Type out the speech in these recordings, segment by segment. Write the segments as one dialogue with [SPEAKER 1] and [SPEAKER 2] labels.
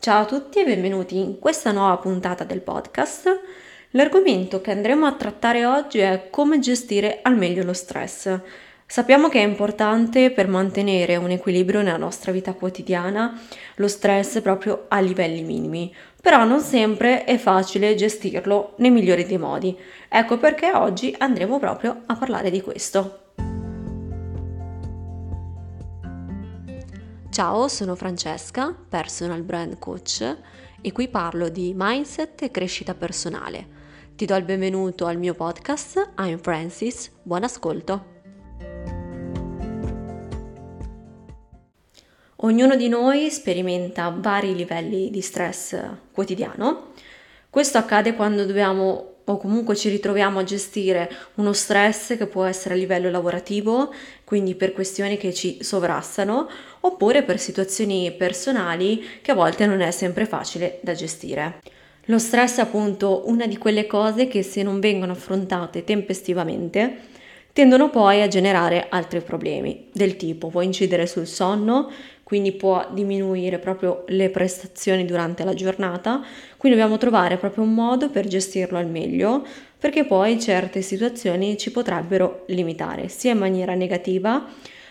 [SPEAKER 1] Ciao a tutti e benvenuti in questa nuova puntata del podcast. L'argomento che andremo a trattare oggi è come gestire al meglio lo stress. Sappiamo che è importante per mantenere un equilibrio nella nostra vita quotidiana lo stress proprio a livelli minimi, però non sempre è facile gestirlo nei migliori dei modi. Ecco perché oggi andremo proprio a parlare di questo. Ciao, sono Francesca, personal brand coach e qui parlo di mindset e crescita personale. Ti do il benvenuto al mio podcast, I'm Francis, buon ascolto. Ognuno di noi sperimenta vari livelli di stress quotidiano. Questo accade quando dobbiamo o comunque ci ritroviamo a gestire uno stress che può essere a livello lavorativo, quindi per questioni che ci sovrassano, oppure per situazioni personali che a volte non è sempre facile da gestire. Lo stress è appunto una di quelle cose che se non vengono affrontate tempestivamente tendono poi a generare altri problemi del tipo può incidere sul sonno, quindi può diminuire proprio le prestazioni durante la giornata, quindi dobbiamo trovare proprio un modo per gestirlo al meglio, perché poi certe situazioni ci potrebbero limitare, sia in maniera negativa,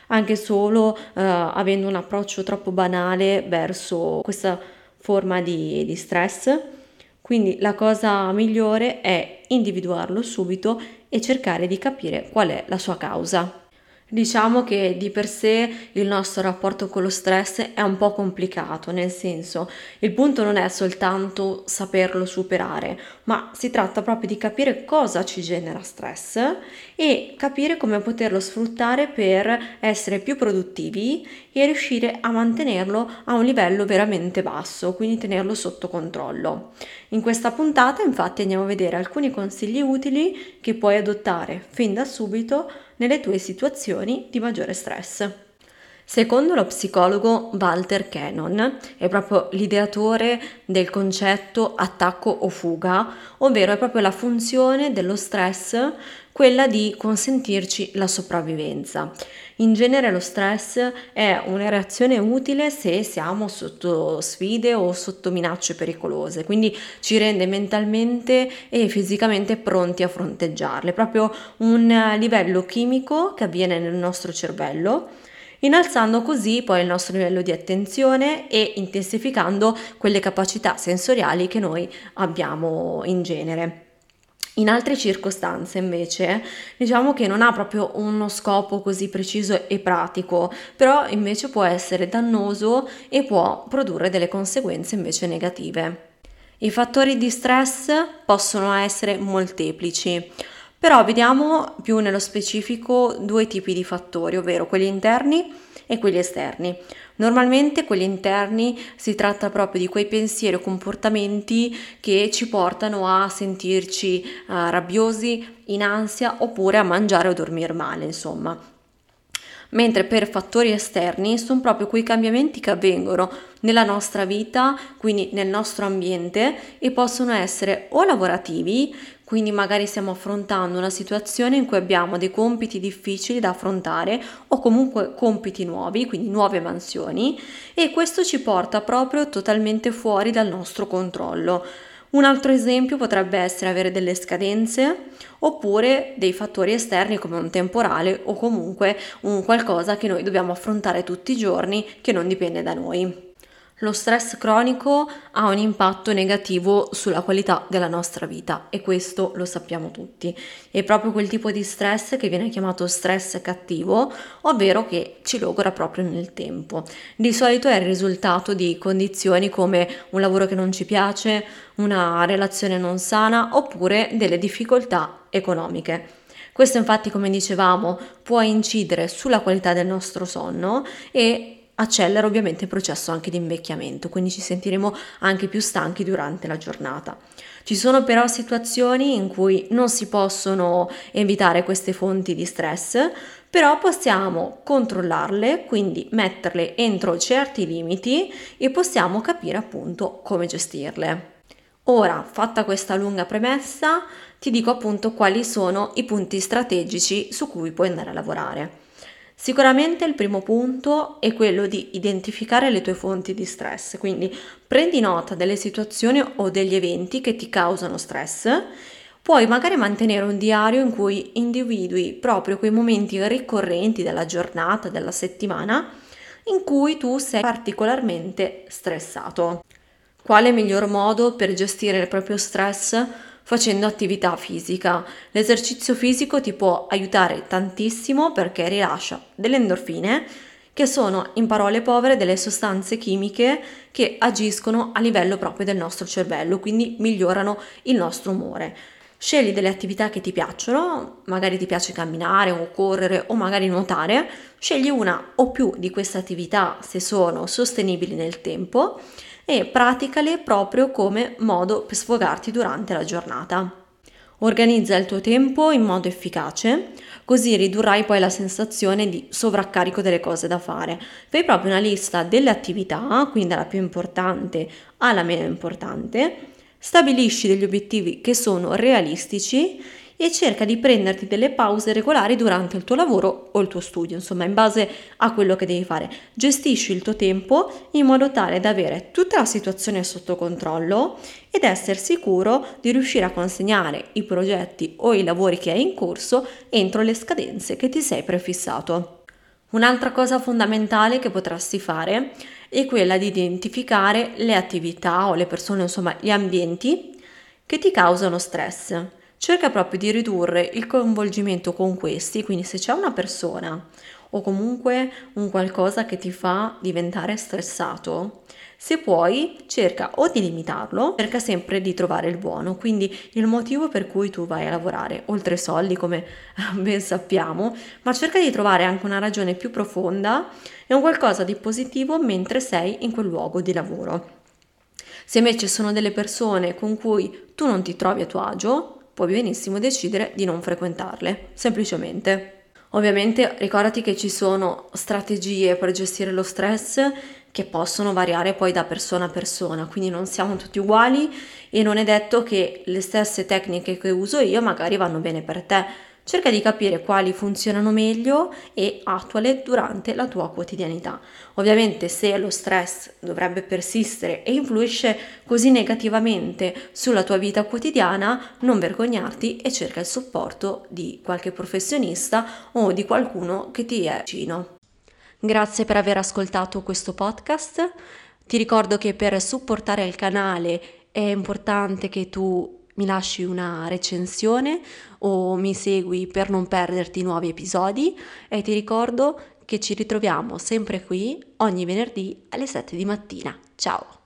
[SPEAKER 1] anche solo eh, avendo un approccio troppo banale verso questa forma di, di stress. Quindi la cosa migliore è individuarlo subito e cercare di capire qual è la sua causa. Diciamo che di per sé il nostro rapporto con lo stress è un po' complicato, nel senso il punto non è soltanto saperlo superare, ma si tratta proprio di capire cosa ci genera stress e capire come poterlo sfruttare per essere più produttivi e riuscire a mantenerlo a un livello veramente basso, quindi tenerlo sotto controllo. In questa puntata infatti andiamo a vedere alcuni consigli utili che puoi adottare fin da subito nelle tue situazioni di maggiore stress. Secondo lo psicologo Walter Cannon, è proprio l'ideatore del concetto attacco o fuga, ovvero è proprio la funzione dello stress quella di consentirci la sopravvivenza. In genere lo stress è una reazione utile se siamo sotto sfide o sotto minacce pericolose, quindi ci rende mentalmente e fisicamente pronti a fronteggiarle, proprio un livello chimico che avviene nel nostro cervello innalzando così poi il nostro livello di attenzione e intensificando quelle capacità sensoriali che noi abbiamo in genere. In altre circostanze invece diciamo che non ha proprio uno scopo così preciso e pratico, però invece può essere dannoso e può produrre delle conseguenze invece negative. I fattori di stress possono essere molteplici. Però vediamo più nello specifico due tipi di fattori, ovvero quelli interni e quelli esterni. Normalmente quelli interni si tratta proprio di quei pensieri o comportamenti che ci portano a sentirci uh, rabbiosi, in ansia oppure a mangiare o dormire male, insomma. Mentre per fattori esterni sono proprio quei cambiamenti che avvengono nella nostra vita, quindi nel nostro ambiente e possono essere o lavorativi, quindi magari stiamo affrontando una situazione in cui abbiamo dei compiti difficili da affrontare o comunque compiti nuovi, quindi nuove mansioni e questo ci porta proprio totalmente fuori dal nostro controllo. Un altro esempio potrebbe essere avere delle scadenze oppure dei fattori esterni come un temporale o comunque un qualcosa che noi dobbiamo affrontare tutti i giorni che non dipende da noi. Lo stress cronico ha un impatto negativo sulla qualità della nostra vita e questo lo sappiamo tutti. È proprio quel tipo di stress che viene chiamato stress cattivo, ovvero che ci logora proprio nel tempo. Di solito è il risultato di condizioni come un lavoro che non ci piace, una relazione non sana oppure delle difficoltà economiche. Questo infatti, come dicevamo, può incidere sulla qualità del nostro sonno e accelera ovviamente il processo anche di invecchiamento, quindi ci sentiremo anche più stanchi durante la giornata. Ci sono però situazioni in cui non si possono evitare queste fonti di stress, però possiamo controllarle, quindi metterle entro certi limiti e possiamo capire appunto come gestirle. Ora, fatta questa lunga premessa, ti dico appunto quali sono i punti strategici su cui puoi andare a lavorare. Sicuramente il primo punto è quello di identificare le tue fonti di stress, quindi prendi nota delle situazioni o degli eventi che ti causano stress. Puoi magari mantenere un diario in cui individui proprio quei momenti ricorrenti della giornata, della settimana, in cui tu sei particolarmente stressato. Quale miglior modo per gestire il proprio stress? Facendo attività fisica. L'esercizio fisico ti può aiutare tantissimo perché rilascia delle endorfine che sono in parole povere delle sostanze chimiche che agiscono a livello proprio del nostro cervello, quindi migliorano il nostro umore. Scegli delle attività che ti piacciono, magari ti piace camminare o correre o magari nuotare, scegli una o più di queste attività se sono sostenibili nel tempo e praticale proprio come modo per sfogarti durante la giornata. Organizza il tuo tempo in modo efficace, così ridurrai poi la sensazione di sovraccarico delle cose da fare. Fai proprio una lista delle attività, quindi dalla più importante alla meno importante, Stabilisci degli obiettivi che sono realistici e cerca di prenderti delle pause regolari durante il tuo lavoro o il tuo studio, insomma, in base a quello che devi fare. Gestisci il tuo tempo in modo tale da avere tutta la situazione sotto controllo ed essere sicuro di riuscire a consegnare i progetti o i lavori che hai in corso entro le scadenze che ti sei prefissato. Un'altra cosa fondamentale che potresti fare è quella di identificare le attività o le persone, insomma gli ambienti che ti causano stress. Cerca proprio di ridurre il coinvolgimento con questi, quindi se c'è una persona o comunque un qualcosa che ti fa diventare stressato, se puoi, cerca o di limitarlo, cerca sempre di trovare il buono, quindi il motivo per cui tu vai a lavorare, oltre ai soldi come ben sappiamo, ma cerca di trovare anche una ragione più profonda e un qualcosa di positivo mentre sei in quel luogo di lavoro. Se invece sono delle persone con cui tu non ti trovi a tuo agio, puoi benissimo decidere di non frequentarle, semplicemente. Ovviamente ricordati che ci sono strategie per gestire lo stress che possono variare poi da persona a persona, quindi non siamo tutti uguali e non è detto che le stesse tecniche che uso io magari vanno bene per te. Cerca di capire quali funzionano meglio e attuale durante la tua quotidianità. Ovviamente se lo stress dovrebbe persistere e influisce così negativamente sulla tua vita quotidiana, non vergognarti e cerca il supporto di qualche professionista o di qualcuno che ti è vicino. Grazie per aver ascoltato questo podcast. Ti ricordo che per supportare il canale è importante che tu mi lasci una recensione o mi segui per non perderti nuovi episodi e ti ricordo che ci ritroviamo sempre qui ogni venerdì alle 7 di mattina. Ciao!